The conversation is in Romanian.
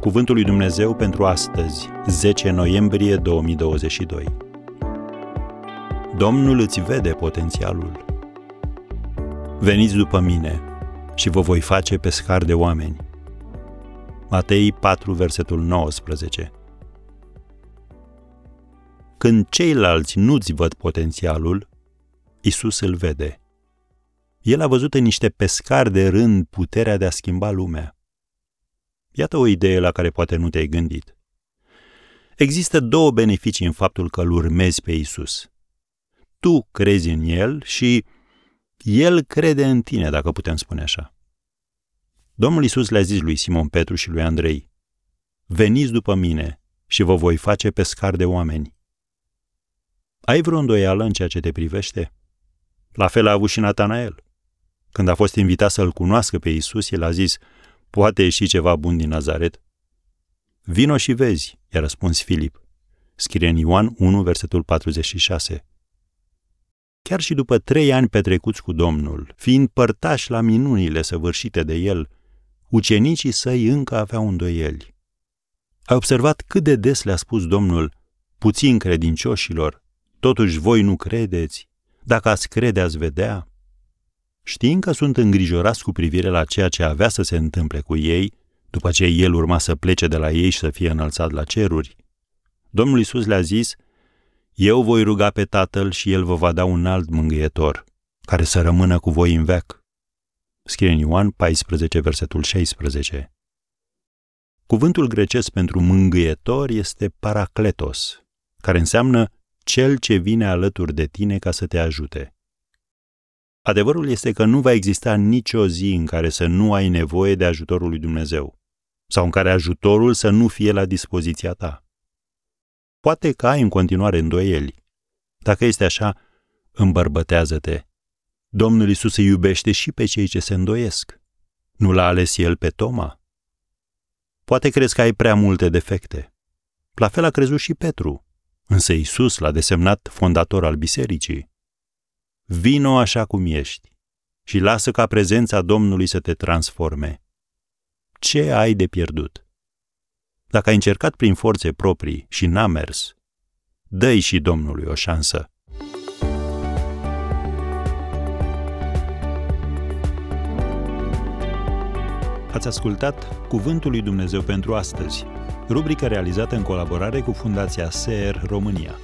Cuvântul lui Dumnezeu pentru astăzi, 10 noiembrie 2022. Domnul îți vede potențialul. Veniți după mine și vă voi face pescar de oameni. Matei 4, versetul 19. Când ceilalți nu-ți văd potențialul, Isus îl vede. El a văzut în niște pescari de rând puterea de a schimba lumea. Iată o idee la care poate nu te-ai gândit. Există două beneficii în faptul că îl urmezi pe Isus. Tu crezi în El și El crede în tine, dacă putem spune așa. Domnul Isus le-a zis lui Simon Petru și lui Andrei, Veniți după mine și vă voi face pescar de oameni. Ai vreo îndoială în ceea ce te privește? La fel a avut și Natanael. Când a fost invitat să-l cunoască pe Isus, el a zis, poate ieși ceva bun din Nazaret? Vino și vezi, i-a răspuns Filip. Scrie în Ioan 1, versetul 46. Chiar și după trei ani petrecuți cu Domnul, fiind părtași la minunile săvârșite de el, ucenicii săi încă aveau îndoieli. Ai observat cât de des le-a spus Domnul, puțin credincioșilor, totuși voi nu credeți, dacă ați crede ați vedea? Știind că sunt îngrijorați cu privire la ceea ce avea să se întâmple cu ei, după ce el urma să plece de la ei și să fie înălțat la ceruri, Domnul Isus le-a zis, Eu voi ruga pe Tatăl și El vă va da un alt mângâietor, care să rămână cu voi în veac. Scrie în Ioan 14, versetul 16. Cuvântul grecesc pentru mângâietor este paracletos, care înseamnă cel ce vine alături de tine ca să te ajute. Adevărul este că nu va exista nicio zi în care să nu ai nevoie de ajutorul lui Dumnezeu sau în care ajutorul să nu fie la dispoziția ta. Poate că ai în continuare îndoieli. Dacă este așa, îmbărbătează-te. Domnul Isus îi iubește și pe cei ce se îndoiesc. Nu l-a ales el pe Toma? Poate crezi că ai prea multe defecte. La fel a crezut și Petru, însă Isus l-a desemnat fondator al bisericii. Vino așa cum ești și lasă ca prezența Domnului să te transforme. Ce ai de pierdut? Dacă ai încercat prin forțe proprii și n-a mers, dă și Domnului o șansă. Ați ascultat Cuvântul lui Dumnezeu pentru astăzi, rubrica realizată în colaborare cu Fundația SER România.